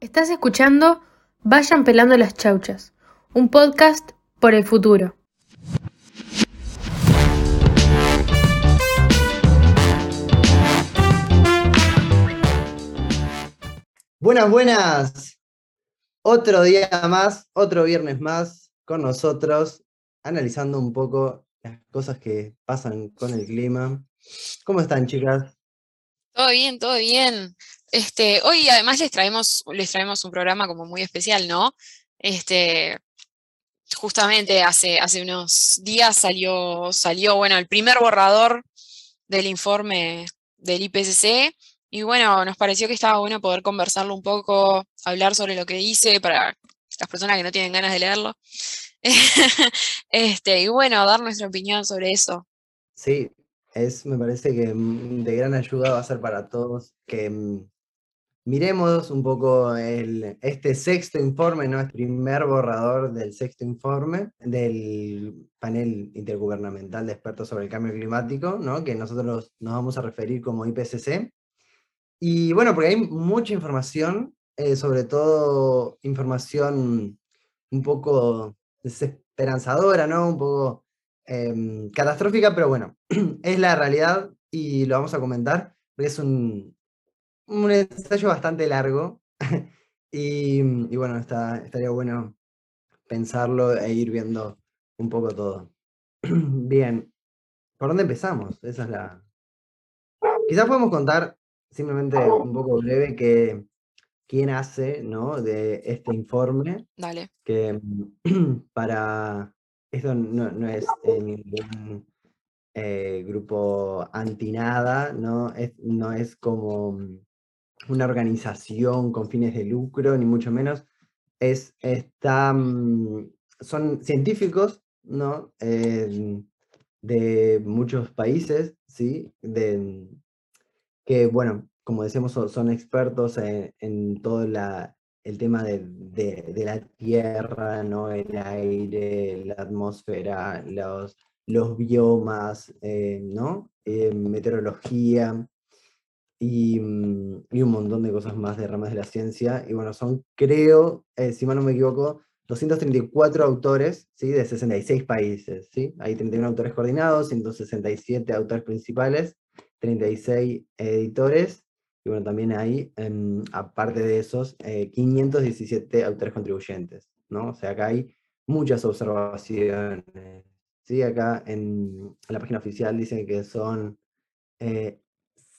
Estás escuchando Vayan pelando las chauchas, un podcast por el futuro. Buenas, buenas. Otro día más, otro viernes más con nosotros, analizando un poco las cosas que pasan con el clima. ¿Cómo están, chicas? Todo bien, todo bien. Este, hoy además les traemos, les traemos un programa como muy especial, ¿no? Este, justamente hace, hace unos días salió, salió, bueno, el primer borrador del informe del IPCC y bueno, nos pareció que estaba bueno poder conversarlo un poco, hablar sobre lo que dice para las personas que no tienen ganas de leerlo. este, y bueno, dar nuestra opinión sobre eso. Sí, es, me parece que mm, de gran ayuda va a ser para todos que mm, miremos un poco el, este sexto informe, ¿no? El primer borrador del sexto informe del panel intergubernamental de expertos sobre el cambio climático, ¿no? Que nosotros nos vamos a referir como IPCC. Y bueno, porque hay mucha información, eh, sobre todo información un poco desesperanzadora, ¿no? Un poco em, catastrófica, pero bueno, es la realidad y lo vamos a comentar, porque es un, un ensayo bastante largo y, bueno, está, estaría bueno pensarlo e ir viendo un poco todo. Bien, ¿por dónde empezamos? Esa es la... Quizás podemos contar simplemente un poco breve que quién hace, ¿no? De este informe. Dale. Que para... Esto no, es ningún eh, grupo anti nada, ¿no? Es, no es como una organización con fines de lucro, ni mucho menos. Es, está, mm, son científicos, ¿no? de muchos países, ¿sí? De, que, bueno, como decimos, son, expertos en, todo la, el tema de, de, la tierra, ¿no? El aire, la atmósfera, los, los biomas, eh, ¿no? Eh, meteorología, Mm, y, un montón de cosas más de ramas de la ciencia. Y bueno, son, creo, eh, si mal no me equivoco, 234 autores ¿sí? de 66 países. ¿sí? Hay 31 autores coordinados, 167 autores principales, 36 editores. Bueno, también hay, em, aparte de esos, 517 eh, autores contribuyentes. ¿no? O sea, acá hay muchas observaciones. ¿sí? Acá en, la página oficial dicen que son eh,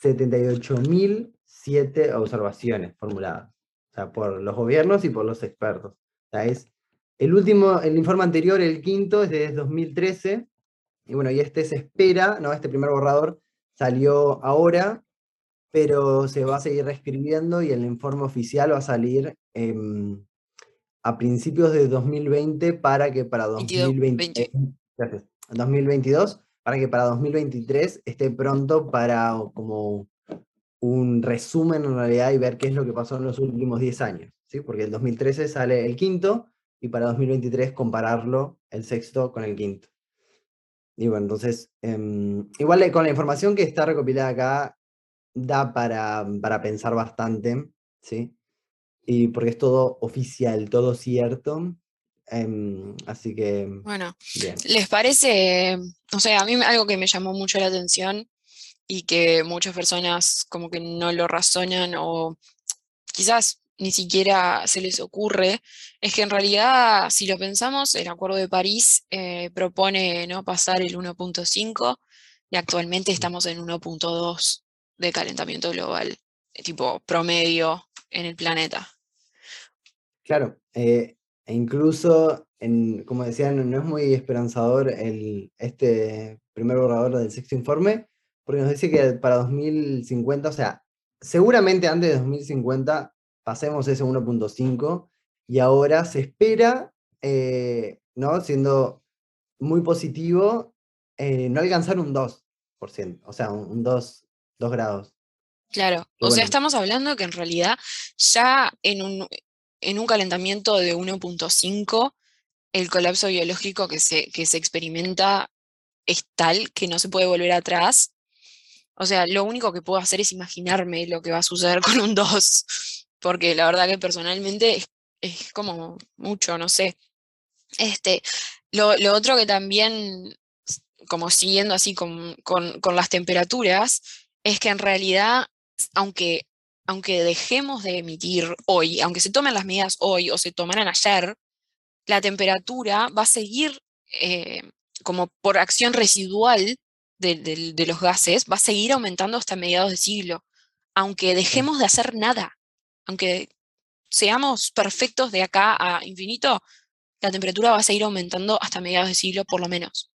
78.007 observaciones formuladas, o sea, por los gobiernos y por los expertos. O sea, es el último, el informe anterior, el quinto, es de 2013, y bueno, y este se espera, ¿no? Este primer borrador salió ahora, pero se va a seguir reescribiendo y el informe oficial va a salir a principios de 2020 para que para 2020, 2022 para que para 2023 esté pronto para como un resumen en realidad y ver qué es lo que pasó en los últimos 10 años, ¿sí? Porque el 2013 sale el quinto y para 2023 compararlo el sexto con el quinto. Y bueno, entonces, em, igual con la información que está recopilada acá, da para, para pensar bastante, ¿sí? Y porque es todo oficial, todo cierto, Em, así que. Bueno, ¿les parece? O sea, a mí algo que me llamó mucho la atención y que muchas personas como que no lo razonan o quizás ni siquiera se les ocurre, es que en realidad, si lo pensamos, el Acuerdo de París eh, propone ¿no? pasar el 1.5 y actualmente estamos en 1.2 de calentamiento global, tipo promedio en el planeta. Claro, eh, e incluso, como decía, no, es muy esperanzador el, este primer borrador del sexto informe, porque nos dice que para 2050, o sea, seguramente antes de 2050 pasemos ese 1.5 y ahora se espera, eh, ¿no? siendo muy positivo, eh, no alcanzar un 2%, o sea, un, 2, grados. Claro, o sea, estamos hablando que en realidad ya en un, en un calentamiento de 1.5, el colapso biológico que se, que se experimenta es tal que no se puede volver atrás. O sea, lo único que puedo hacer es imaginarme lo que va a suceder con un 2. porque la verdad que personalmente es, como mucho, no sé. Este, lo, otro que también, como siguiendo así con, con, las temperaturas, es que en realidad, aunque, aunque dejemos de emitir hoy, aunque se tomen las medidas hoy o se tomaran ayer, la temperatura va a seguir eh, como por acción residual de, los gases, va a seguir aumentando hasta mediados de siglo, aunque dejemos de hacer nada, aunque seamos perfectos de acá a infinito, la temperatura va a seguir aumentando hasta mediados de siglo por lo menos.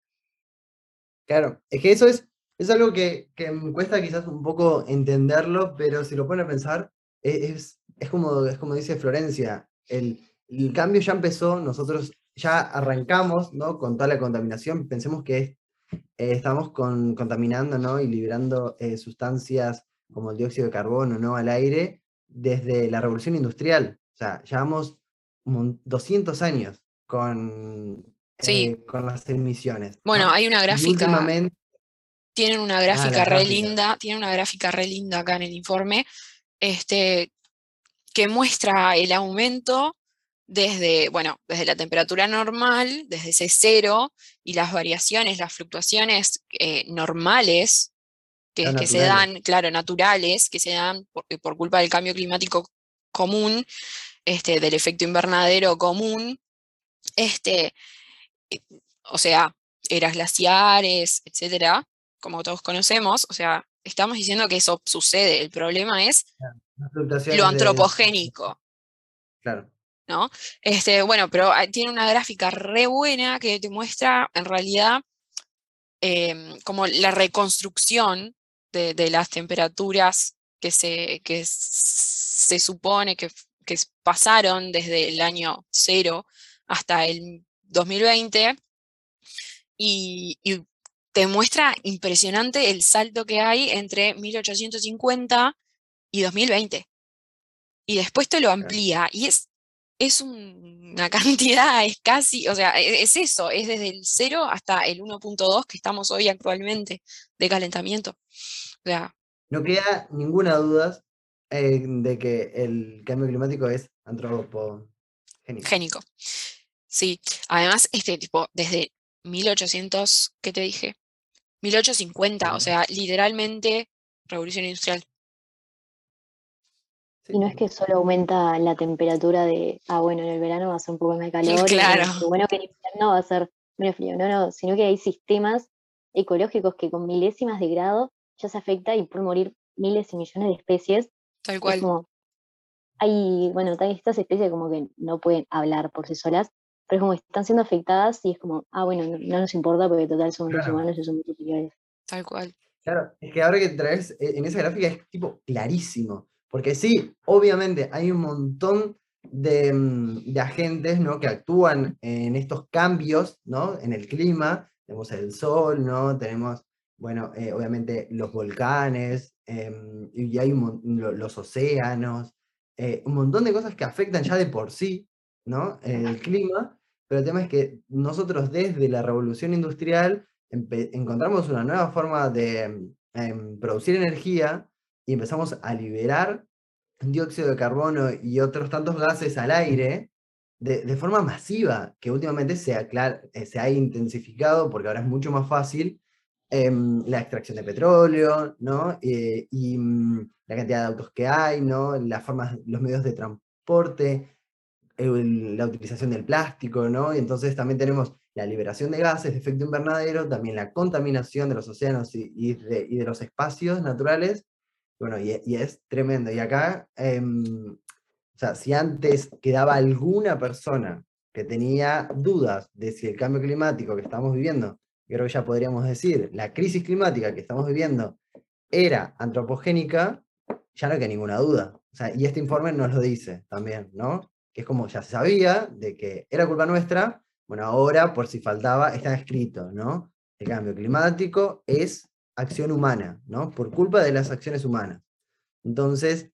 Claro, es que eso es, es algo que, me cuesta quizás un poco entenderlo, pero si lo ponen a pensar, e, es, es, como, es como dice Florencia, el, el cambio ya empezó, nosotros ya arrancamos ¿no? con toda la contaminación, pensemos que eh, estamos con, contaminando ¿no? y liberando eh, sustancias como el dióxido de carbono ¿no? al aire desde la revolución industrial. O sea, llevamos 200 años con, eh, con las emisiones. Bueno, hay una gráfica. Tienen una ah, gráfica re linda, tienen una gráfica re linda acá en el informe, este, que muestra el aumento desde, bueno, desde la temperatura normal, desde ese cero, y las variaciones, las fluctuaciones eh, normales que, que se dan, claro, naturales, que se dan eh, por, culpa del cambio climático común, este, del efecto invernadero común, este, eh, o sea, eras glaciares, etcétera, como todos conocemos, o sea, estamos diciendo que eso sucede, el problema es lo antropogénico. Claro. Este, bueno, pero tiene una gráfica re buena que te muestra en realidad em, como la reconstrucción de, las temperaturas que se, que se supone que, pasaron desde el año cero hasta el 2020 y, y te muestra impresionante el salto que hay entre 1850 y 2020. Y después te lo amplía y es es una cantidad, es casi, o sea, e, es eso, es desde el 0 hasta el 1.2 que estamos hoy actualmente de calentamiento. no queda ninguna duda eh, de que el cambio climático es antropogénico. Génico. Sí, además, este tipo, desde 1800, ¿qué te dije? 1850, o sea, literalmente revolución industrial. Y no es que solo aumenta la temperatura de, ah, bueno, en el verano va a ser un poco más calor, claro. y bueno que en invierno va a ser menos frío, no, no, sino que hay sistemas ecológicos que con milésimas de grado ya se afecta y pueden morir miles y millones de especies. Tal cual. hay, bueno, estas especies como que no pueden hablar por sí solas, pero es como están siendo afectadas y es como, ah, bueno, no, nos importa porque total somos los humanos y somos superiores. Tal cual. Claro, es que ahora que traes, eh, en esa gráfica es tipo clarísimo. Porque sí, obviamente hay un montón mm, de, agentes ¿no? que actúan en estos cambios ¿no? en el clima. Tenemos el sol, ¿no? tenemos, bueno, eh, obviamente los volcanes, em, y hay los océanos, eh, un montón de cosas que afectan ya de por sí ¿no? el clima, pero el tema es que nosotros desde la revolución industrial encontramos una nueva forma de em, producir energía y empezamos a liberar dióxido de carbono y otros tantos gases al aire de, forma masiva, que últimamente se, eh, se, ha intensificado porque ahora es mucho más fácil em, la extracción de petróleo, ¿no? Eh, y mm, la cantidad de autos que hay, ¿no? Las formas, los medios de transporte, la utilización del plástico, ¿no? Y entonces también tenemos la liberación de gases de efecto invernadero, también la contaminación de los océanos y de los espacios naturales, bueno, y, es tremendo. Y acá, em, o sea, si antes quedaba alguna persona que tenía dudas de si el cambio climático que estamos viviendo, creo que ya podríamos decir, la crisis climática que estamos viviendo era antropogénica, ya no hay ninguna duda. O sea, y este informe nos lo dice también, ¿no? Que es como ya se sabía de que era culpa nuestra, bueno, ahora por si faltaba está escrito, ¿no? El cambio climático es acción humana, ¿no? Por culpa de las acciones humanas. Entonces,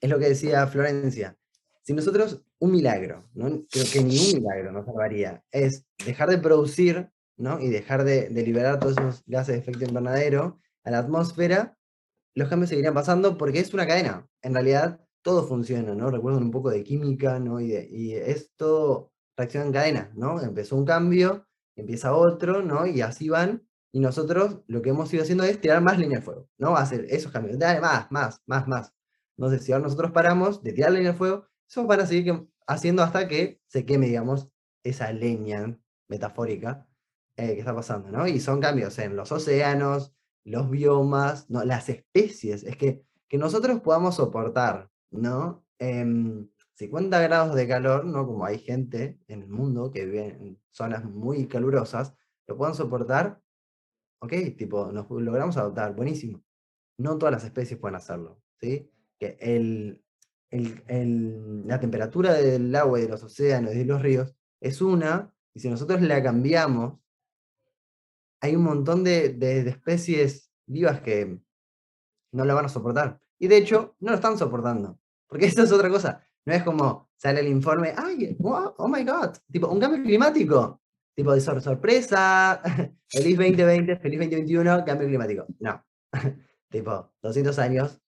es lo que decía Florencia. Si nosotros, un milagro, ¿no? creo que ni un milagro nos salvaría, es dejar de producir ¿no? y dejar de, liberar todos esos gases de efecto invernadero a la atmósfera, los cambios seguirían pasando porque es una cadena. En realidad, todo funciona, ¿no? Recuerdan un poco de química, ¿no? Y, y esto reacciona en cadena, ¿no? Empezó un cambio, empieza otro, ¿no? Y así van, y nosotros lo que hemos ido haciendo es tirar más línea de fuego, ¿no? Hacer esos cambios, más, más, más, más. Entonces, si ahora nosotros paramos de tirar línea de fuego, eso van a seguir haciendo hasta que se queme, digamos, esa leña metafórica eh, que está pasando, ¿no? Y son cambios en los océanos, los biomas, no, las especies, es que, que nosotros podamos soportar, ¿no? 50 em, grados de calor, ¿no? Como hay gente en el mundo que vive en zonas muy calurosas, lo puedan soportar, ok, tipo, nos logramos adoptar, buenísimo. No todas las especies pueden hacerlo, ¿sí? Que el, la temperatura del agua y de los océanos y de los ríos es una, y si nosotros la cambiamos, hay un montón de, de, especies vivas que no la van a soportar. Y de hecho, no lo están soportando. Porque eso es otra cosa. No es como sale el informe, ay, oh my god, tipo, un cambio climático. Tipo de sorpresa, feliz 2020, feliz 2021, cambio climático. No. tipo, 200 años,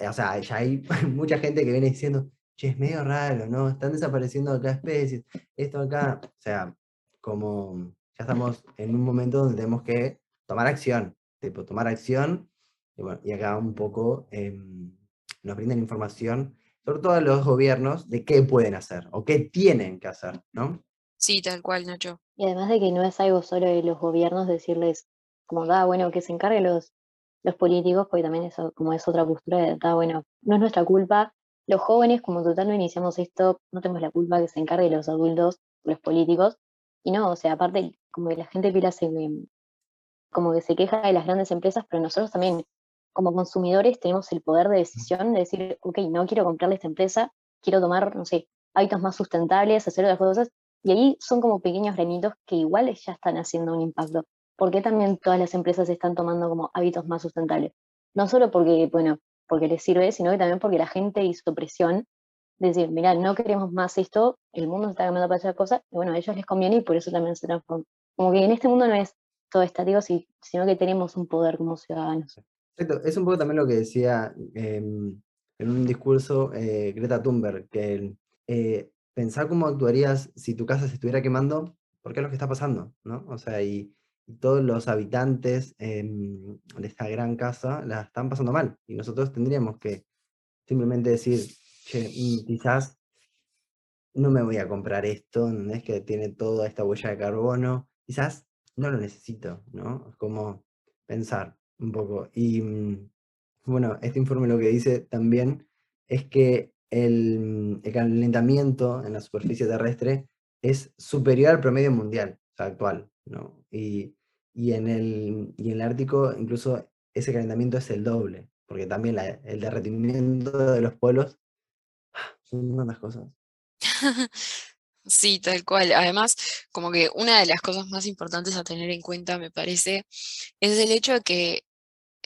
o sea, ya hay mucha gente que viene diciendo, che, es medio raro, ¿no? Están desapareciendo acá especies, esto acá. O sea, como ya estamos en un momento donde tenemos que tomar acción, tipo, tomar acción, y, bueno, y acá un poco em, nos brindan información, sobre todo a los gobiernos, de qué pueden hacer o qué tienen que hacer, ¿no? Sí, tal cual, Nacho. Y además de que no es algo solo de los gobiernos decirles, como da, bueno, que se encarguen los, los políticos, porque también eso como es otra postura de, da, bueno, no es nuestra culpa. Los jóvenes, como total no iniciamos esto, no tenemos la culpa que se encarguen los adultos, los políticos. Y no, o sea, aparte, como que la gente pila se, como que se queja de las grandes empresas, pero nosotros también, como consumidores, tenemos el poder de decisión de decir, ok, no quiero comprarle esta empresa, quiero tomar, no sé, hábitos más sustentables, hacer otras cosas, y ahí son como pequeños granitos que igual ya están haciendo un impacto. ¿Por qué también todas las empresas están tomando como hábitos más sustentables? No solo porque, bueno, porque les sirve, sino que también porque la gente hizo presión de decir, mira, no queremos más esto, el mundo está cambiando para esa cosa, y bueno, a ellos les conviene y por eso también se transforma. Como que en este mundo no es todo estático, sino que tenemos un poder como ciudadanos. Exacto, es un poco también lo que decía em, en un discurso eh, Greta Thunberg, que eh, pensar cómo actuarías si tu casa se estuviera quemando, porque es lo que está pasando, ¿no? O sea, y, todos los habitantes em, de esta gran casa la están pasando mal. Y nosotros tendríamos que simplemente decir, mm, quizás no me voy a comprar esto, es que tiene toda esta huella de carbono, quizás no lo necesito, ¿no? Es como pensar un poco. Y mm, bueno, este informe lo que dice también es que el, calentamiento en la superficie terrestre es superior al promedio mundial actual, ¿no? Y, en el, y en el Ártico incluso ese calentamiento es el doble, porque también el derretimiento de los polos son tantas cosas. Sí, tal cual. Además, como que una de las cosas más importantes a tener en cuenta, me parece, es el hecho de que,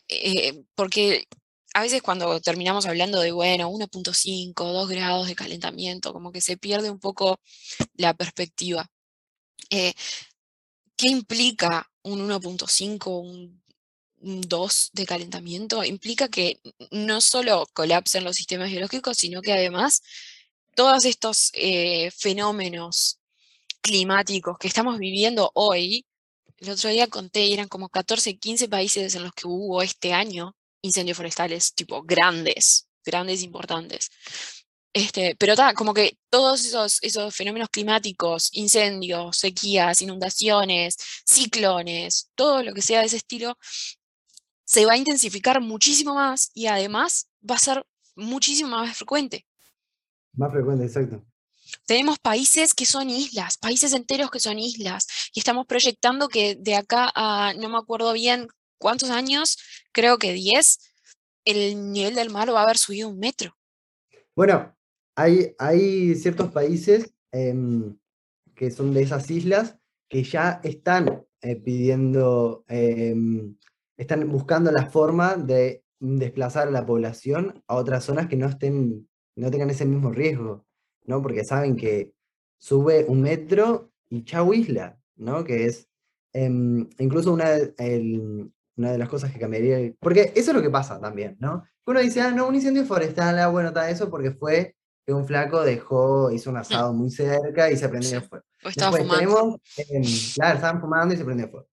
eh, porque a veces cuando terminamos hablando de, bueno, 1.5, 2 grados de calentamiento, como que se pierde un poco la perspectiva. Eh, ¿qué implica un 1.5, un, 2 de calentamiento? Implica que no solo colapsen los sistemas biológicos, sino que además todos estos eh, fenómenos climáticos que estamos viviendo hoy, el otro día conté, eran como 14, 15 países en los que hubo este año incendios forestales, tipo grandes, grandes, importantes. Este, pero está, como que todos esos, esos fenómenos climáticos, incendios, sequías, inundaciones, ciclones, todo lo que sea de ese estilo, se va a intensificar muchísimo más y además va a ser muchísimo más frecuente. Más frecuente, exacto. Tenemos países que son islas, países enteros que son islas, y estamos proyectando que de acá a, no me acuerdo bien cuántos años, creo que 10, el nivel del mar va a haber subido un metro. Bueno, hay, hay ciertos países em, que son de esas islas que ya están eh, pidiendo, em, están buscando la forma de desplazar a la población a otras zonas que no estén, no tengan ese mismo riesgo, ¿no? Porque saben que sube un metro y chau isla, ¿no? Que es, em, incluso una, el, una de las cosas que cambiaría, porque eso es lo que pasa también, ¿no? Uno dice, ah, no, un incendio forestal, ah, bueno, está eso porque fue que un flaco dejó, hizo un asado muy cerca y se prendió fuego. O estaba Después fumando. tenemos, em, claro, estaban fumando y se prendió fuego.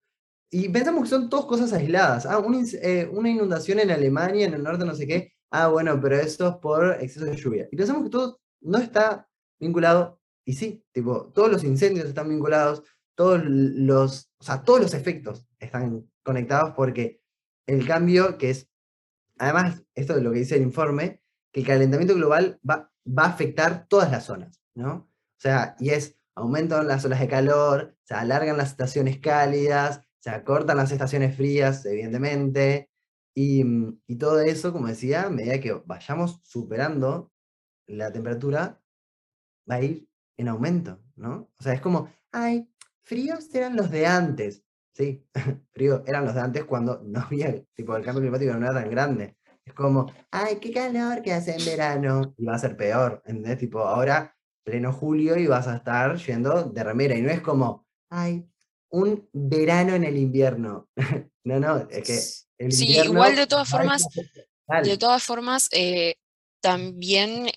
Y pensamos que son todas cosas aisladas. Ah, un eh, una inundación en Alemania, en el norte, no sé qué. Ah, bueno, pero esto es por exceso de lluvia. Y pensamos que todo no está vinculado. Y sí, tipo, todos los incendios están vinculados, todos los, o sea, todos los efectos están conectados porque el cambio que es, además, esto es lo que dice el informe, que el calentamiento global va, va a afectar todas las zonas, ¿no? O sea, y es, aumentan las olas de calor, se alargan las estaciones cálidas, se acortan las estaciones frías, evidentemente, y, y todo eso, como decía, a medida que vayamos superando la temperatura, va a ir en aumento, ¿no? O sea, es como, ay, fríos eran los de antes. Sí, frío eran los de antes cuando no había, tipo, el cambio climático no era tan grande. Es como, ay, qué calor que hace en verano. Y va a ser peor, ¿entendés? Tipo, ahora, pleno julio, y vas a estar yendo de remera. Y no es como, ay, un verano en el invierno. no, no, es que el Sí, invierno igual de todas formas, de todas formas, eh, también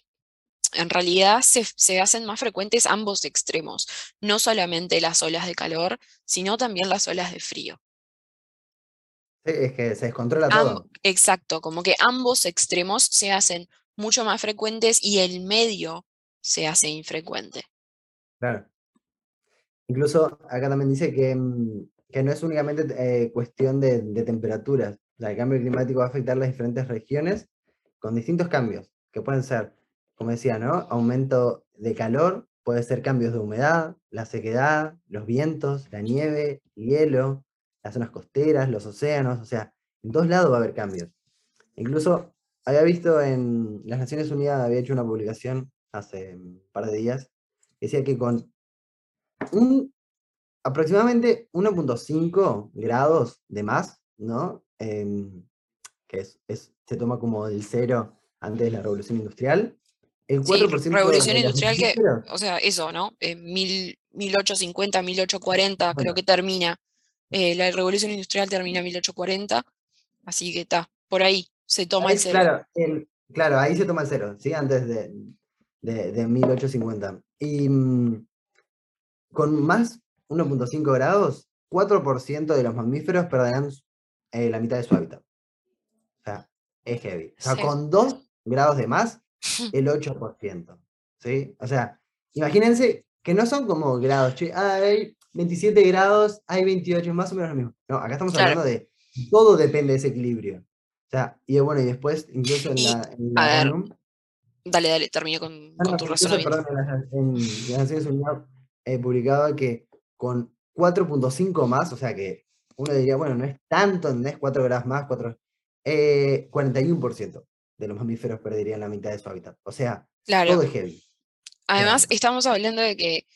en realidad se, se hacen más frecuentes ambos extremos, no solamente las olas de calor, sino también las olas de frío. Sí, es que se descontrola Am- todo. exacto, como que ambos extremos se hacen mucho más frecuentes y el medio se hace infrecuente. Claro. Incluso acá también dice que, mm, que no es únicamente eh, cuestión de, de temperaturas. O sea, el cambio climático va a afectar las diferentes regiones con distintos cambios, que pueden ser, como decía, ¿no? Aumento de calor, puede ser cambios de humedad, la sequedad, los vientos, la nieve, el hielo, las zonas costeras, los océanos, o sea, en todos lados va a haber cambios. Incluso había visto en las Naciones Unidas, había hecho una publicación hace un par de días, que decía que con un, aproximadamente 1.5 grados de más, ¿no? Em, que es, es- se toma como el cero antes de la revolución industrial. El Sí, 4% revolución de los industrial que, o sea, eso, ¿no? En mil, 1850, 1840 creo Bueno. que termina. eh, la revolución industrial termina en 1840, así que está, por ahí se toma el cero. Claro, el- claro, ahí se toma el cero, ¿sí? Antes de, de, de 1850. Y mm, con más 1.5 grados, 4% de los mamíferos perderán eh, la mitad de su hábitat. O sea, es heavy. O sea, Sí. con 2 grados de más, el 8%. ¿Sí? O sea, imagínense que no son como grados, che, hay 27 grados, hay 28, más o menos lo mismo. No, acá estamos Claro. hablando de todo depende de ese equilibrio. O sea, y bueno, y después, incluso en Y, la, en a la ver, ONU, Dale, dale, termino con, ah, con no, tu razonamiento. perdón, en las, Naciones Unidas eh, publicaba que con 4.5 más, o sea que uno diría, bueno, no es tanto, ¿entendés? 4 grados más, 4, eh, 41% de los mamíferos perderían la mitad de su hábitat. O sea, Claro. todo es heavy. Además, estamos hablando de que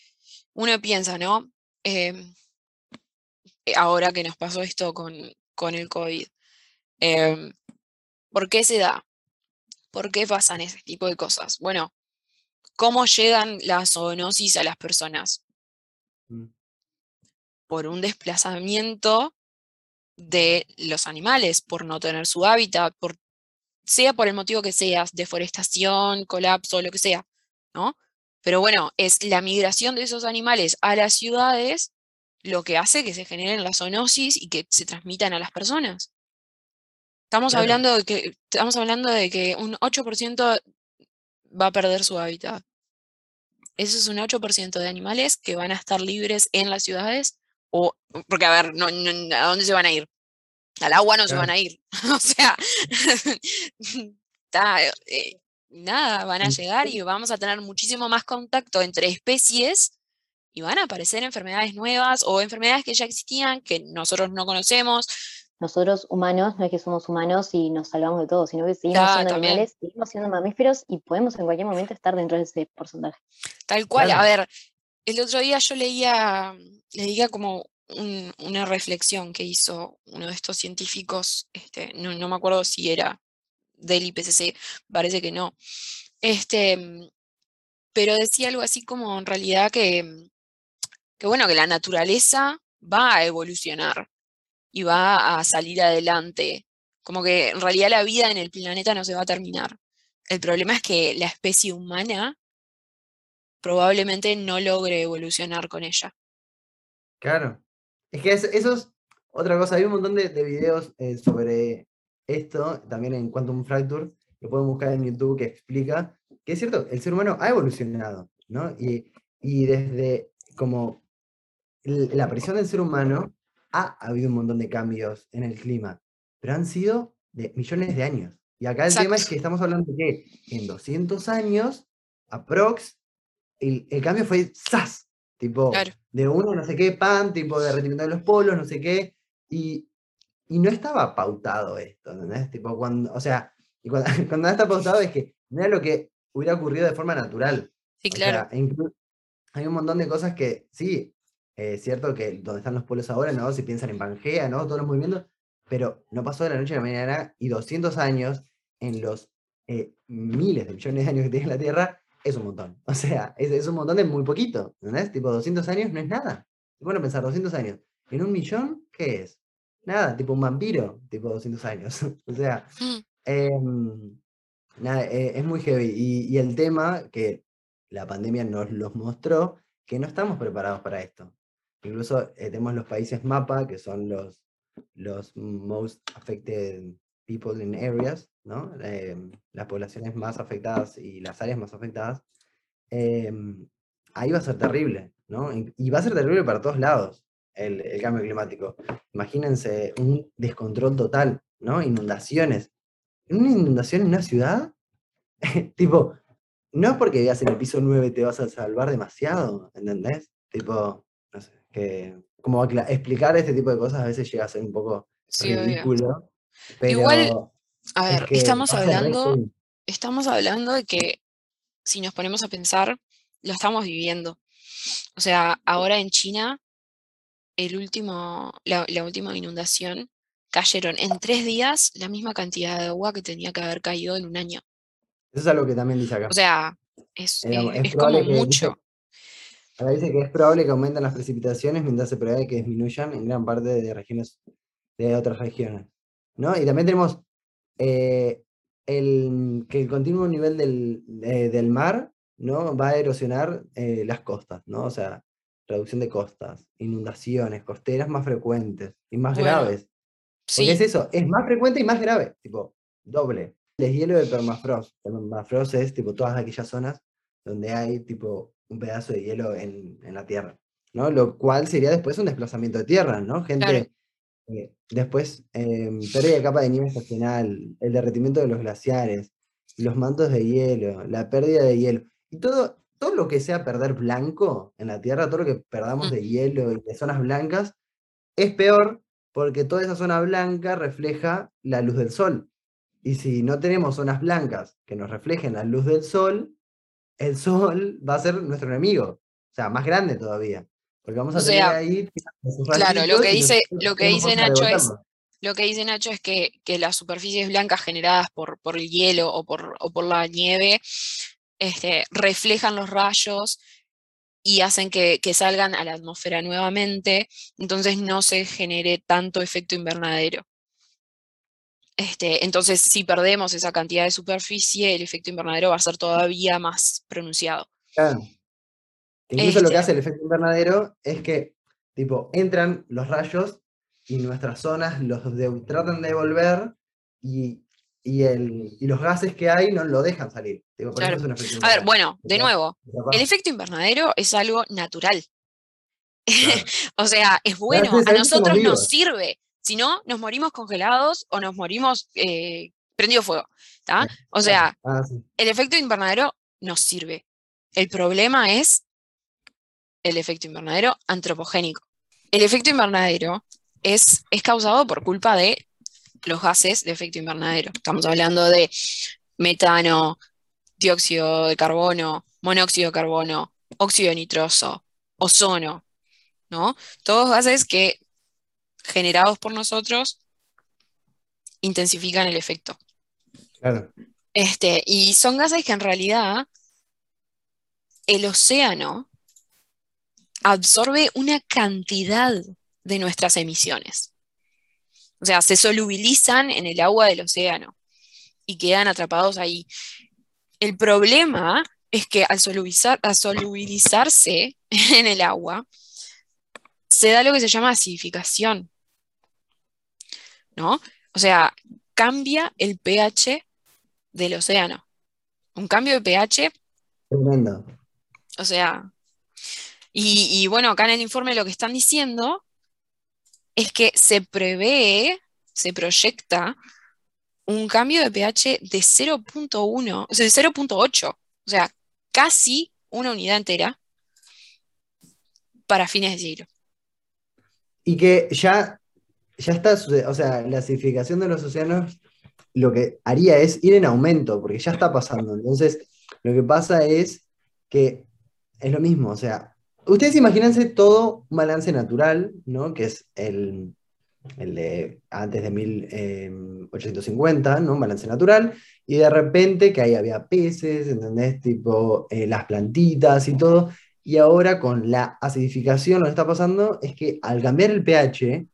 uno piensa, ¿no? Em, eh, ahora que nos pasó esto con, con el COVID, em, ¿por qué se da? ¿Por qué pasan ese tipo de cosas? Bueno, ¿cómo llegan las zoonosis a las personas? Mm. Por un desplazamiento de los animales, por no tener su hábitat, por, sea por el motivo que sea, deforestación, colapso, lo que sea, ¿no? Pero bueno, es la migración de esos animales a las ciudades lo que hace que se generen las zoonosis y que se transmitan a las personas. Estamos Claro. hablando de que, estamos hablando de que un 8% va a perder su hábitat. Eso es un 8% de animales que van a estar libres en las ciudades. O, porque, a ver, no, no- ¿a dónde se van a ir? Al agua no se van a ir. O sea, está, eh, nada, van a llegar y vamos a tener muchísimo más contacto entre especies y van a aparecer enfermedades nuevas o enfermedades que ya existían, que nosotros no conocemos. Nosotros humanos, no es que somos humanos y nos salvamos de todo, sino que seguimos siendo también. animales, seguimos siendo mamíferos y podemos en cualquier momento estar dentro de ese porcentaje. Tal cual, a ver, el otro día yo leía, leía como un- una reflexión que hizo uno de estos científicos, este, no, no me acuerdo si era del IPCC, parece que no, este, mm, pero decía algo así como en realidad que, mm, que bueno, que la naturaleza va a evolucionar, y va a salir adelante. Como que en realidad la vida en el planeta no se va a terminar. El problema es que la especie humana probablemente no logre evolucionar con ella. Claro. Es que es- eso es otra cosa. Hay un montón de, de videos eh, sobre esto, también en Quantum Fracture, que pueden buscar en YouTube, que explica que es cierto, el ser humano ha evolucionado, ¿no? Y, y desde como la aparición del ser humano, ha habido un montón de cambios en el clima, pero han sido de millones de años. Y acá el tema es que estamos hablando de que en 200 años, aprox, el, el cambio fue ¡zas! Tipo, Claro. de uno no sé qué, pan, tipo derretimiento de los polos, no sé qué, y, y no estaba pautado esto, ¿entendés? Tipo, cuando, o sea, y cuando, cuando no está pautado es que no era lo que hubiera ocurrido de forma natural. Sí, O claro. sea, inclu- hay un montón de cosas que, sí, eh, es cierto que donde están los polos ahora, ¿no? Si piensan en Pangea, ¿no? Todos los movimientos, pero no pasó de la noche a la mañana y 200 años en los eh, miles de millones de años que tiene la Tierra es un montón. O sea, es, es un montón de muy poquito, ¿entendés? Tipo, 200 años no es nada. Bueno, pensar, 200 años. ¿En un millón qué es? Nada, tipo un vampiro, tipo 200 años. o sea, Mm, Em, nada, eh, es muy heavy. Y, y el tema que la pandemia nos los mostró, que no estamos preparados para esto. Incluso eh, tenemos los países MAPA, que son los, los most affected people in areas, ¿no? Em, las poblaciones más afectadas y las áreas más afectadas. Em, ahí va a ser terrible, ¿no? Y va a ser terrible para todos lados el, el cambio climático. Imagínense un descontrol total, ¿no? Inundaciones una inundación en una ciudad, tipo, no es porque vivas en el piso 9 te vas a salvar demasiado, ¿entendés? Tipo, no sé, que como explicar este tipo de cosas a veces llega a ser un poco Sí, ridículo, pero Igual, A es ver, que estamos hablando, heavy. estamos hablando de que si nos ponemos a pensar, lo estamos viviendo. O sea, ahora en China, el último, la, la última inundación, cayeron en tres días la misma cantidad de agua que tenía que haber caído en un año. Eso es algo que también dice acá. O sea, es, Eh, eh, es es como dice- mucho. Acá dice que es probable que aumenten las precipitaciones mientras se prevé que disminuyan en gran parte de regiones de otras regiones. ¿No? Y también tenemos eh, el, que el continuo nivel del, eh, del mar ¿no? va a erosionar eh, las costas, ¿no? O sea, reducción de costas, inundaciones costeras más frecuentes y más Bueno, graves. Porque Sí, es eso, es más frecuente y más grave, tipo, doble. El deshielo del permafrost. El permafrost es tipo todas aquellas zonas donde hay tipo un pedazo de hielo en, en la tierra, ¿no? Lo cual sería después un desplazamiento de tierra, ¿no? Gente, Claro. Eh, después, em, pérdida de capa de nieve estacional, el derretimiento de los glaciares, los mantos de hielo, la pérdida de hielo, y todo, todo lo que sea perder blanco en la tierra, todo lo que perdamos Mm. de hielo y de zonas blancas, es peor porque toda esa zona blanca refleja la luz del sol. Y si no tenemos zonas blancas que nos reflejen la luz del sol, el sol va a ser nuestro enemigo. O sea, más grande todavía. Porque vamos a O tener sea, ahí claro, lo que dice, lo que dice Nacho es, lo que dice Nacho es que, que las superficies blancas generadas por, por el hielo o por, o por la nieve este, reflejan los rayos y hacen que, que salgan a la atmósfera nuevamente, entonces no se genere tanto efecto invernadero. Este, entonces, si perdemos esa cantidad de superficie, el efecto invernadero va a ser todavía más pronunciado. Claro. Incluso lo que Este- hace el efecto invernadero es que, tipo, entran los rayos y nuestras zonas los de- tratan de devolver y, y, el, y los gases que hay no lo dejan salir. Tipo, por eso Claro. es un efecto A ver, bueno, de nuevo, el efecto invernadero es algo natural. Claro. O sea, es bueno, a nosotros nos sirve. Si no, nos morimos congelados o nos morimos eh, prendido fuego. ¿tá? O sea, Ah, sí. el efecto invernadero nos sirve. El problema es el efecto invernadero antropogénico. El efecto invernadero es, es causado por culpa de los gases de efecto invernadero. Estamos hablando de metano, dióxido de carbono, monóxido de carbono, óxido nitroso, ozono, ¿no? Todos gases que generados por nosotros intensifican el efecto. Claro. Este, y son gases que en realidad el océano absorbe una cantidad de nuestras emisiones. O sea, se solubilizan en el agua del océano y quedan atrapados ahí. El problema es que al, al solubilizarse en el agua, se da lo que se llama acidificación. ¿No? O sea, cambia el pH del océano. Un cambio de pH. Tremendo. O sea, y, bueno, acá en el informe lo que están diciendo es que se prevé, se proyecta un cambio de pH de 0.1, o sea, de 0.8, o sea, casi una unidad entera para fines de siglo. Y que ya, ya está, o sea, la acidificación de los océanos lo que haría es ir en aumento, porque ya está pasando. Entonces, lo que pasa es que es lo mismo, o sea, ustedes imagínense todo un balance natural, ¿no? Que es el, de antes de 1850, eh, ¿no? Un balance natural, y de repente que ahí había peces, ¿entendés? Tipo eh, las plantitas y todo, y ahora con la acidificación lo que está pasando es que al cambiar el pH,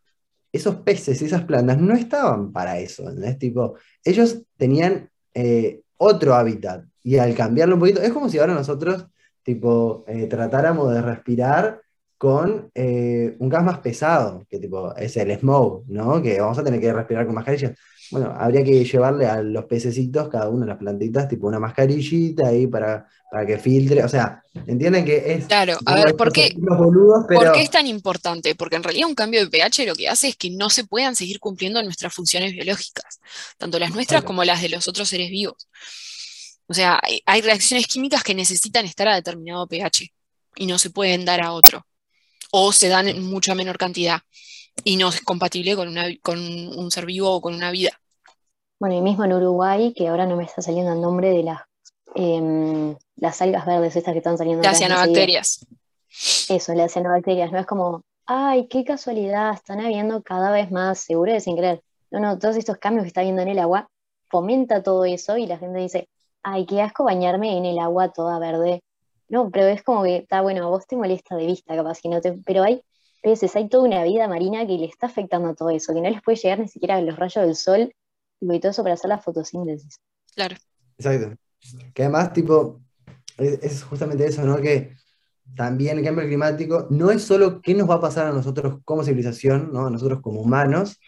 esos peces y esas plantas no estaban para eso, ¿entendés? Tipo, ellos tenían eh, otro hábitat, y al cambiarlo un poquito, es como si ahora nosotros tipo, eh, tratáramos de respirar con eh, un gas más pesado, que tipo, es el smog, ¿no? Que vamos a tener que respirar con mascarillas. Bueno, habría que llevarle a los pececitos, cada uno de las plantitas, tipo una mascarillita ahí para, para que filtre. O sea, entienden que es. Claro, a ver, ¿por qué, ¿por qué es tan importante? Porque en realidad un cambio de pH lo que hace es que no se puedan seguir cumpliendo nuestras funciones biológicas, tanto las nuestras como las de los otros seres vivos. O sea, hay, reacciones químicas que necesitan estar a determinado pH y no se pueden dar a otro. O se dan en mucha menor cantidad y no es compatible con, con un ser vivo o con una vida. Bueno, y mismo en Uruguay, que ahora no me está saliendo el nombre de las, em, las algas verdes estas que están saliendo. Las cianobacterias. Eso, las cianobacterias. No es como, ay, qué casualidad, están habiendo cada vez más, seguro de sin creer. No, no, todos estos cambios que está habiendo en el agua fomenta todo eso y la gente dice, ay, qué asco bañarme en el agua toda verde. No, pero es como que está bueno, a vos te molesta de vista, capaz que no te. Pero hay peces, hay toda una vida marina que le está afectando a todo eso, que no les puede llegar ni siquiera los rayos del sol y todo eso para hacer la fotosíntesis. Claro. Exacto. Que además, tipo, es, justamente eso, ¿no? Que también el cambio climático no es solo qué nos va a pasar a nosotros como civilización, ¿no? a nosotros como humanos,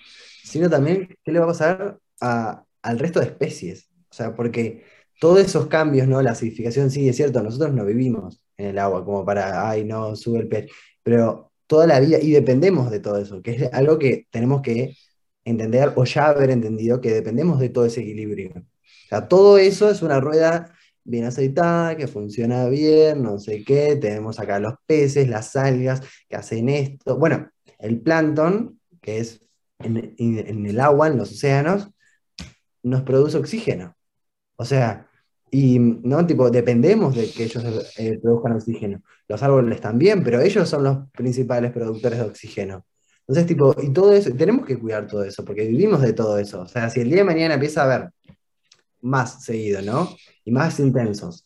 sino también qué le va a pasar al resto de especies. O sea, porque todos esos cambios, ¿no? La acidificación, sí, es cierto, nosotros no vivimos en el agua como para, ay, no, sube el pH, pero toda la vida, y dependemos de todo eso, que es algo que tenemos que entender o ya haber entendido, que dependemos de todo ese equilibrio. O sea, todo eso es una rueda bien aceitada, que funciona bien, no sé qué, tenemos acá los peces, las algas que hacen esto. Bueno, el plancton, que es en, en el agua, en los océanos, nos produce oxígeno. O sea, y, ¿no? Tipo, dependemos de que ellos eh, produzcan oxígeno. Los árboles también, pero ellos son los principales productores de oxígeno. Entonces, tipo, y todo eso, tenemos que cuidar todo eso, porque vivimos de todo eso. O sea, si el día de mañana empieza a haber más seguido, ¿no? Y más intensos,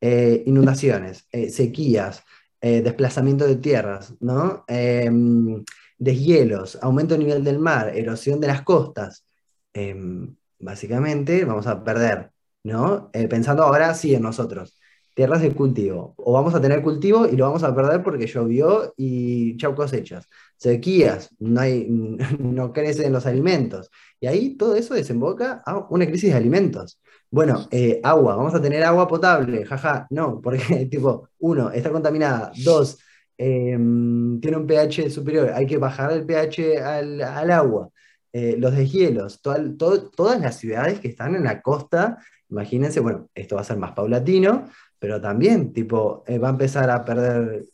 eh, inundaciones, eh, sequías, desplazamiento de tierras, ¿no? Em, deshielos, aumento del nivel del mar, erosión de las costas, em, básicamente vamos a perder ¿no? Eh, pensando ahora sí en nosotros, tierras de cultivo, o vamos a tener cultivo y lo vamos a perder porque llovió y chau cosechas, sequías, no, hay, no crecen los alimentos, y ahí todo eso desemboca a una crisis de alimentos. Bueno, eh, agua, vamos a tener agua potable, jaja, no, porque tipo, uno, está contaminada, dos, em, tiene un pH superior, hay que bajar el pH al, agua. Eh, los deshielos, todas las ciudades que están en la costa Imagínense, bueno, esto va a ser más paulatino, pero también, tipo, eh, va a empezar a perder,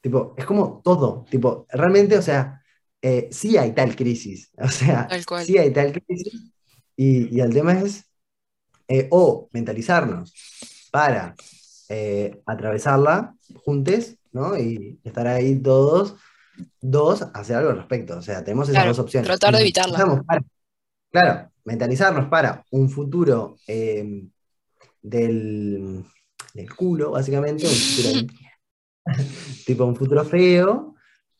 tipo, es como todo, tipo, realmente, o sea, eh, sí hay tal crisis, o sea, sí hay tal crisis, y, el tema es, eh, o mentalizarnos para atravesarla juntos, ¿no? Y estar ahí todos, dos, hacer algo al respecto, o sea, tenemos esas dos opciones. Tratar de evitarla. Claro, mentalizarnos para un futuro eh, del, culo, básicamente, un futuro, tipo un futuro feo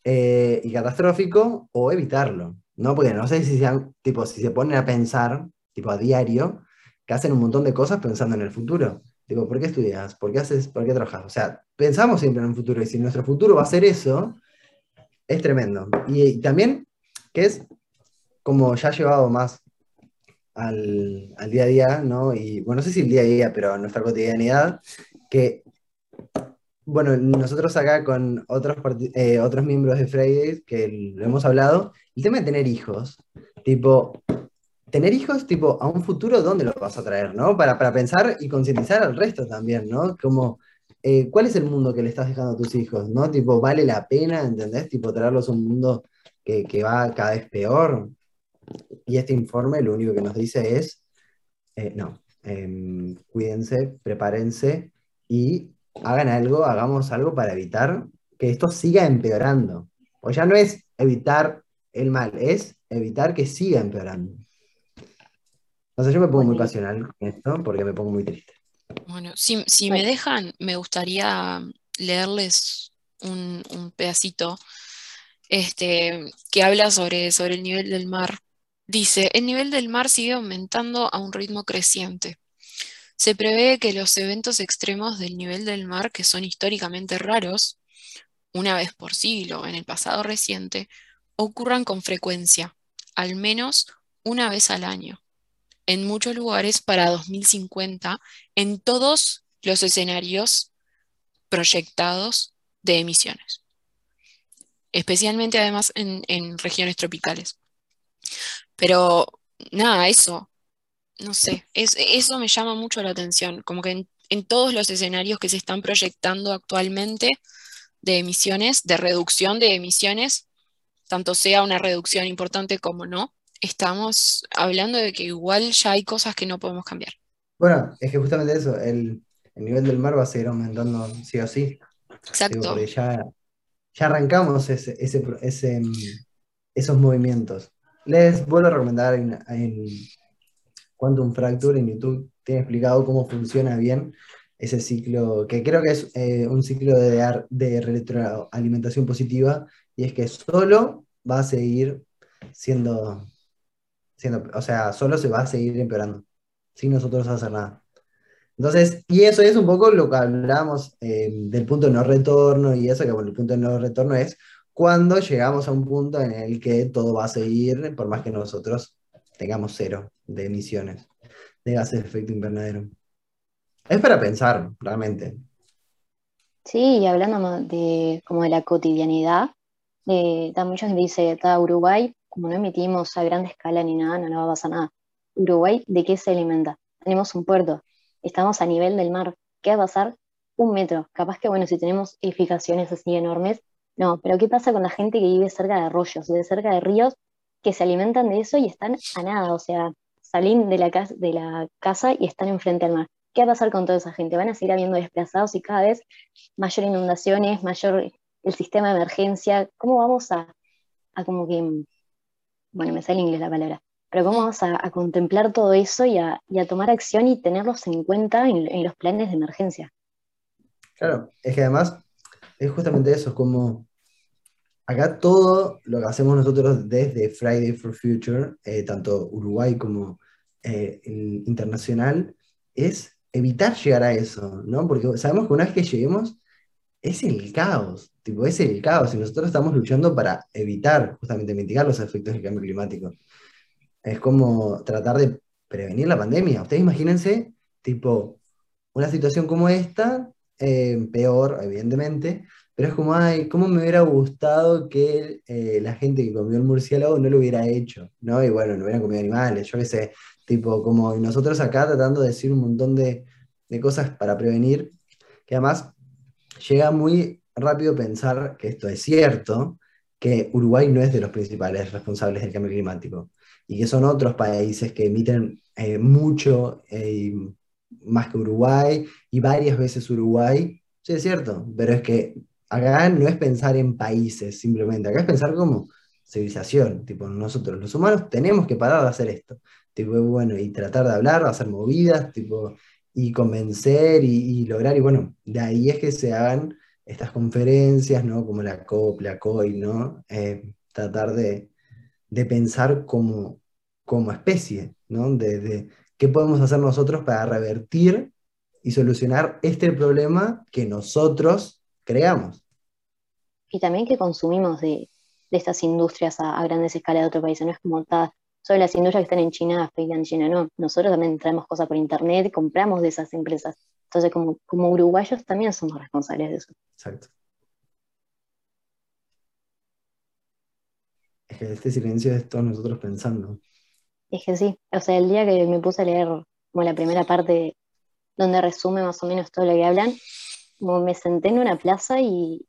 eh, y catastrófico, o evitarlo, ¿no? Porque no sé si, sean, tipo, si se ponen a pensar, tipo a diario, que hacen un montón de cosas pensando en el futuro. Tipo, ¿por qué estudias? ¿Por qué haces? ¿Por qué trabajas? O sea, pensamos siempre en el futuro y si nuestro futuro va a ser eso, es tremendo. Y, también que es como ya llevado más al, al, día a día, ¿no? Y bueno, no sé si el día a día, pero nuestra cotidianidad, que, bueno, nosotros acá con otros, eh, otros miembros de Fridays que lo hemos hablado, el tema de tener hijos, tipo, tener hijos, tipo, a un futuro, ¿dónde los vas a traer, no? Para, para pensar y concientizar al resto también, ¿no? Como, eh, ¿cuál es el mundo que le estás dejando a tus hijos, no? Tipo, ¿vale la pena, entendés? Tipo, traerlos a un mundo que, que va cada vez peor. Y este informe lo único que nos dice es, eh, no, em, cuídense, prepárense y hagan algo, hagamos algo para evitar que esto siga empeorando. O ya no es evitar el mal, es evitar que siga empeorando. O sea, yo me pongo muy pasional con esto porque me pongo muy triste. Bueno, si, si me dejan, me gustaría leerles un, un pedacito este, que habla sobre, sobre el nivel del mar. Dice, el nivel del mar sigue aumentando a un ritmo creciente. Se prevé que los eventos extremos del nivel del mar, que son históricamente raros, una vez por siglo en el pasado reciente, ocurran con frecuencia, al menos una vez al año, en muchos lugares para 2050, en todos los escenarios proyectados de emisiones, especialmente además en, regiones tropicales. Pero nada, eso, no sé, eso me llama mucho la atención, como que en, todos los escenarios que se están proyectando actualmente de emisiones, de reducción de emisiones, tanto sea una reducción importante como no, estamos hablando de que igual ya hay cosas que no podemos cambiar. Bueno, es que justamente eso, el, nivel del mar va a seguir aumentando sí o sí. Exacto. porque ya, ya arrancamos ese, ese, esos movimientos. Les vuelvo a recomendar en, en Quantum Fracture en YouTube tiene explicado cómo funciona bien ese ciclo, que creo que es eh, un ciclo de, de retroalimentación positiva, y es que solo va a seguir siendo, siendo, o sea, solo se va a seguir empeorando, sin nosotros hacer nada. Entonces, y eso es un poco lo que hablamos eh, del punto de no retorno, y eso que bueno, el punto de no retorno es cuando llegamos a un punto en el que todo va a seguir, por más que nosotros tengamos cero de emisiones de gases de efecto invernadero. Es para pensar, realmente. Sí, y hablando de, como de la cotidianidad, eh, dice, está Uruguay, como no emitimos a gran escala ni nada, no nos va a pasar nada. Uruguay, ¿de qué se alimenta? Tenemos un puerto, estamos a nivel del mar, ¿qué va a pasar? Un metro. Capaz que, bueno, si tenemos edificaciones así enormes, no, pero ¿qué pasa con la gente que vive cerca de arroyos, de cerca de ríos, que se alimentan de eso y están a nada, o sea, salen de la, casa, de la casa y están enfrente al mar. ¿Qué va a pasar con toda esa gente? Van a seguir habiendo desplazados y cada vez mayor inundaciones, mayor el sistema de emergencia. ¿Cómo vamos a, a como que, bueno, me sale en inglés la palabra, pero cómo vamos a, contemplar todo eso y a, y a, tomar acción y tenerlos en cuenta en, en, los planes de emergencia? Claro, es que además es justamente eso, es como acá todo lo que hacemos nosotros desde Friday for Future, eh, tanto Uruguay como eh, internacional, es evitar llegar a eso, ¿no? Porque sabemos que una vez que lleguemos, es el caos, tipo, es el caos, y nosotros estamos luchando para evitar, justamente mitigar los efectos del cambio climático. Es como tratar de prevenir la pandemia. Ustedes imagínense, tipo, una situación como esta, eh, peor, evidentemente, pero es como, ay, ¿cómo me hubiera gustado que eh, la gente que comió el murciélago no lo hubiera hecho? ¿no? Y bueno, no hubieran comido animales, yo qué sé, tipo, como nosotros acá tratando de decir un montón de, de cosas para prevenir, que además llega muy rápido pensar que esto es cierto, que Uruguay no es de los principales responsables del cambio climático y que son otros países que emiten eh, mucho eh, más que Uruguay y varias veces Uruguay. Sí, es cierto, pero es que acá no es pensar en países simplemente, acá es pensar como civilización, tipo nosotros los humanos tenemos que parar de hacer esto, tipo bueno, y tratar de hablar, hacer movidas, tipo y convencer y, lograr, y bueno, de ahí es que se hagan estas conferencias, ¿no? Como la COP, la COI, ¿no? Eh, tratar de, de pensar como, como especie, ¿no? De, de qué podemos hacer nosotros para revertir y solucionar este problema que nosotros creamos. Y también que consumimos de, de estas industrias a, a, grandes escalas de otros países, no es como tal, solo las industrias que están en China, en China, no, nosotros también traemos cosas por internet y compramos de esas empresas. Entonces, como, como uruguayos también somos responsables de eso. Exacto. Es que este silencio es todos nosotros pensando. Es que sí, o sea, el día que me puse a leer como la primera parte donde resume más o menos todo lo que hablan, como me senté en una plaza y,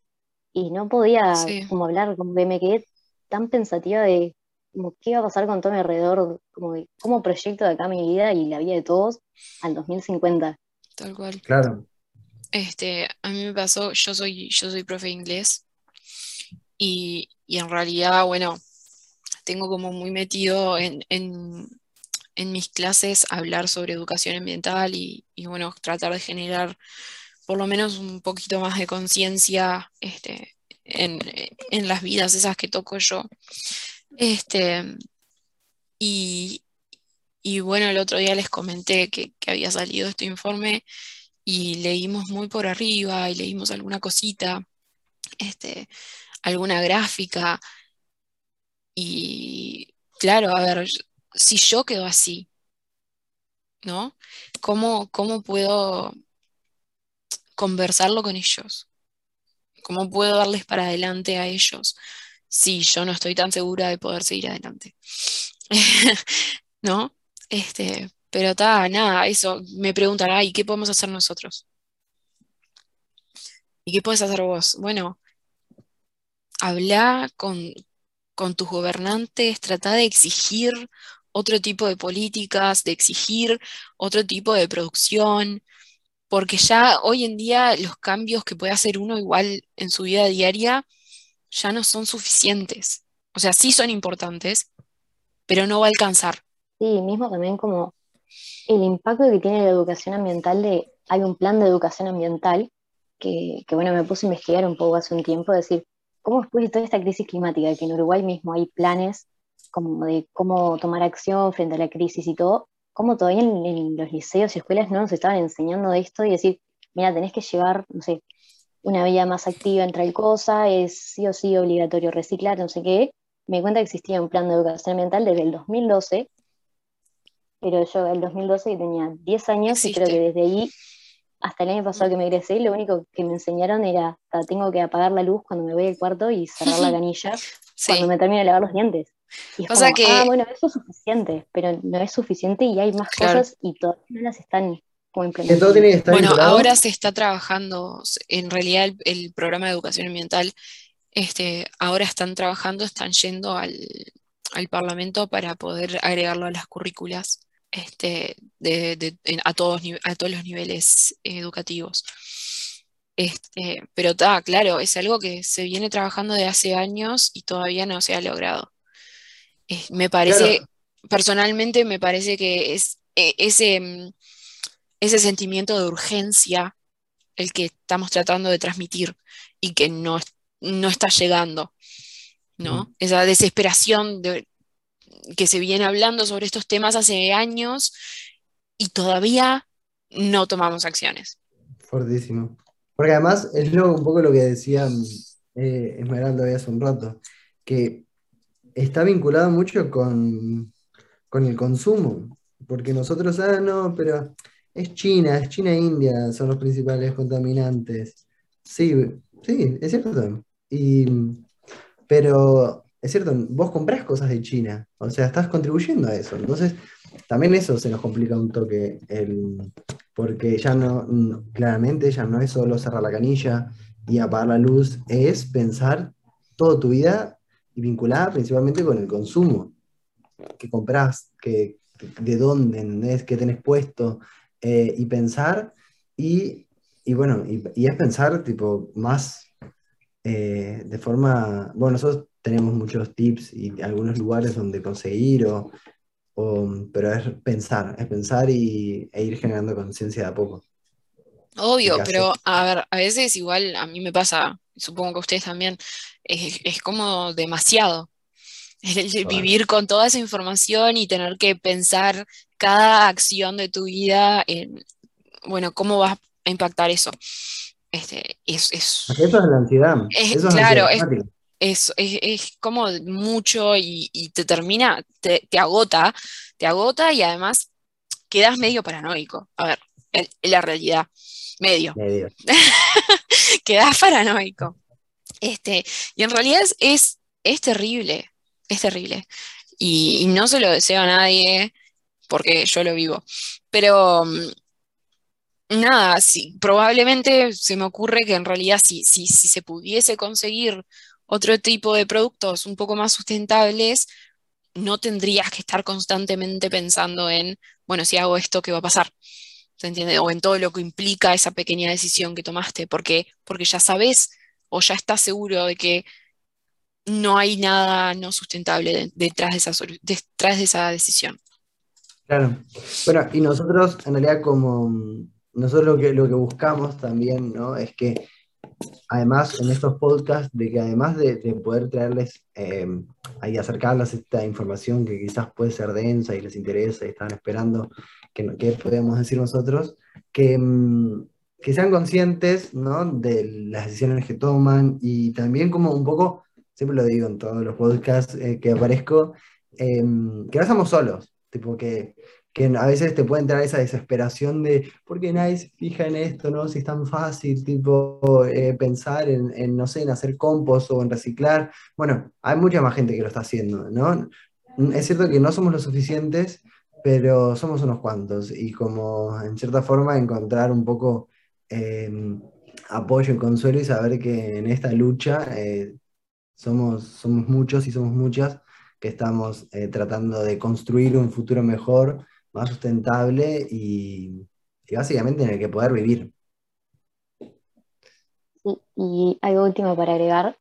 y no podía Sí. como hablar, como que me quedé tan pensativa de como qué iba a pasar con todo mi alrededor, como de cómo proyecto de acá mi vida y la vida de todos al 2050. Tal cual. Claro, Este, a mí me pasó, yo soy, yo soy profe de inglés y, y en realidad, bueno, tengo como muy metido en, en, mis clases hablar sobre educación ambiental y, y, bueno, tratar de generar por lo menos un poquito más de conciencia este, en, en las vidas esas que toco yo. Este, y, y bueno, el otro día les comenté que, que había salido este informe y leímos muy por arriba y leímos alguna cosita, este, alguna gráfica. Y claro, a ver, si yo quedo así, ¿no? ¿Cómo, cómo puedo conversarlo con ellos? ¿Cómo puedo darles para adelante a ellos si yo no estoy tan segura de poder seguir adelante? ¿No? Este, pero está, nada, eso, me preguntan, ay, ¿qué podemos hacer nosotros? ¿Y qué puedes hacer vos? Bueno, habla con, con tus gobernantes, trata de exigir otro tipo de políticas, de exigir otro tipo de producción, porque ya hoy en día los cambios que puede hacer uno igual en su vida diaria ya no son suficientes. O sea, sí son importantes, pero no va a alcanzar. Sí, mismo también como el impacto que tiene la educación ambiental hay un plan de educación ambiental que, que, bueno, me puse a investigar un poco hace un tiempo, decir, cómo después de toda esta crisis climática, que en Uruguay mismo hay planes como de cómo tomar acción frente a la crisis y todo, cómo todavía en, en los liceos y escuelas no nos estaban enseñando de esto y decir, mira, tenés que llevar, no sé, una vida más activa en tal cosa, es sí o sí obligatorio reciclar, no sé qué. Me di cuenta que existía un plan de educación ambiental desde el 2012, pero yo el 2012 tenía 10 años Existe. y creo que desde ahí hasta el año pasado que me egresé, lo único que me enseñaron era, "Ta, tengo que apagar la luz cuando me voy al cuarto y cerrar la canilla Sí, cuando me termino de lavar los dientes. Y es O sea como, que- ah, bueno, eso es suficiente, pero no es suficiente y hay más Claro. cosas y todavía no las están estar Bueno, ahora se está trabajando, en realidad el, el programa de educación ambiental, este, ahora están trabajando, están yendo al, al Parlamento para poder agregarlo a las currículas este, de, de- en- a todos, nive- a todos los niveles educativos. Este, pero está, claro, es algo que se viene trabajando de hace años y todavía no se ha logrado. Eh, me parece, Claro. personalmente me parece que es eh, ese, mm, ese sentimiento de urgencia el que estamos tratando de transmitir y que no, no está llegando, ¿no? Mm. Esa desesperación de, que se viene hablando sobre estos temas hace años y todavía no tomamos acciones. Fortísimo. Porque además es lo, un poco lo que decía eh, Esmeralda hace un rato, que está vinculado mucho con, con el consumo. Porque nosotros, ah, no, pero es China, es China e India, son los principales contaminantes. Sí, sí, es cierto. Y, pero es cierto, vos comprás cosas de China, o sea, estás contribuyendo a eso. Entonces, también eso se nos complica un toque, el, porque ya no, claramente ya no es solo cerrar la canilla y apagar la luz, es pensar toda tu vida y vinculada principalmente con el consumo. ¿Qué compras? ¿Qué, ¿De dónde? ¿entendés? ¿Qué tenés puesto? Eh, y pensar, y, y bueno, y, y es pensar tipo más eh, de forma, bueno, nosotros tenemos muchos tips y algunos lugares donde conseguir, o, o- pero es pensar, es pensar y, e ir generando conciencia de a poco. Obvio, pero a ver, a veces igual a mí me pasa, supongo que a ustedes también, es, es como demasiado. vivir con toda esa información y tener que pensar cada acción de tu vida en, bueno, cómo vas a impactar eso. Este, es, eso es la ansiedad. claro, es, es, como mucho y, te termina, te, agota, te agota y además quedas medio paranoico. A ver, en, la realidad, medio. Medio. quedas paranoico. Este, y en realidad es, es, terrible, es terrible. Y, no se lo deseo a nadie porque yo lo vivo. Pero mm, nada, sí, probablemente se me ocurre que en realidad si, si, si se pudiese conseguir otro tipo de productos un poco más sustentables, no tendrías que estar constantemente pensando en, bueno, si hago esto, ¿qué va a pasar? ¿Se entiende? O en todo lo que implica esa pequeña decisión que tomaste, porque, porque ya sabes o ya estás seguro de que no hay nada no sustentable detrás de esa, detrás de esa decisión. Claro. Bueno, y nosotros, en realidad, como nosotros lo que, lo que buscamos también, ¿no? Es que además en estos podcasts, de que además de, poder traerles eh, y acercarles esta información que quizás puede ser densa y les interesa y están esperando que, que podemos decir nosotros, que, mm, que sean conscientes ¿no? de las decisiones que toman y también como un poco, siempre lo digo en todos los podcasts eh, que aparezco, em, que no estamos solos, tipo que, que a veces te puede entrar esa desesperación de, ¿por qué nadie se fija en esto, no? Si es tan fácil, tipo, eh, pensar en, no sé, en hacer compost o en reciclar. Bueno, hay mucha más gente que lo está haciendo, ¿no? Es cierto que no somos lo suficientes, pero somos unos cuantos y como en cierta forma encontrar un poco Em, apoyo y consuelo y saber que en esta lucha eh, somos, somos muchos y somos muchas que estamos eh, tratando de construir un futuro mejor, más sustentable y, básicamente en el que poder vivir. y algo último para agregar,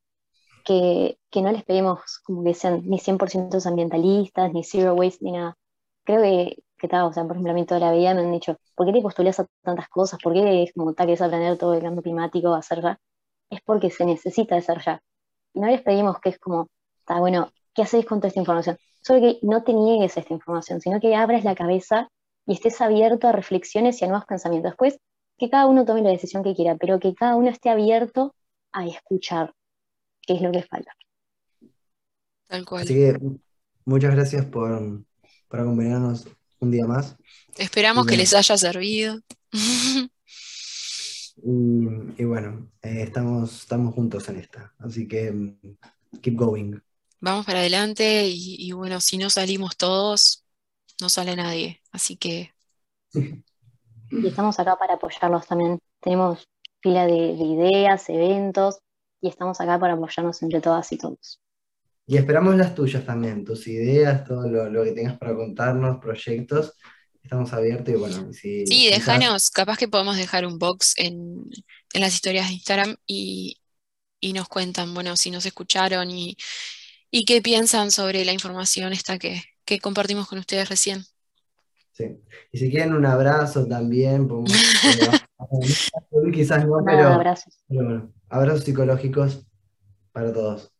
que, que, no les pedimos como que sean ni 100% ambientalistas, ni zero waste, ni nada. Creo que que tal, o sea, por ejemplo, a mí toda la vida me han dicho, ¿por qué te postulas a tantas cosas? ¿Por qué es como tal que es aprender todo el cambio climático, hacer ya? Es porque se necesita hacer ya. Y no les pedimos que es como, está bueno, ¿qué haces con toda esta información? Solo que no te niegues esta información, sino que abres la cabeza y estés abierto a reflexiones y a nuevos pensamientos. Después, que cada uno tome la decisión que quiera, pero que cada uno esté abierto a escuchar, que es lo que falta. Tal cual. Así que muchas gracias por, por acompañarnos un día más. Esperamos que les haya servido. y, bueno, eh, estamos, estamos juntos en esta, así que mm, keep going. Vamos para adelante y, bueno, si no salimos todos, no sale nadie, así que... Y estamos acá para apoyarlos también. Tenemos fila de ideas, eventos, y estamos acá para apoyarnos entre todas y todos. Y esperamos las tuyas también, tus ideas, todo lo, que tengas para contarnos, proyectos. Estamos abiertos y bueno, si. Sí, déjanos, capaz que podemos dejar un box en, las historias de Instagram y, nos cuentan, bueno, si nos escucharon y, qué piensan sobre la información esta que, compartimos con ustedes recién. Sí. Y si quieren un abrazo también, podemos, quizás no, pero, abrazos. pero bueno, abrazos psicológicos para todos.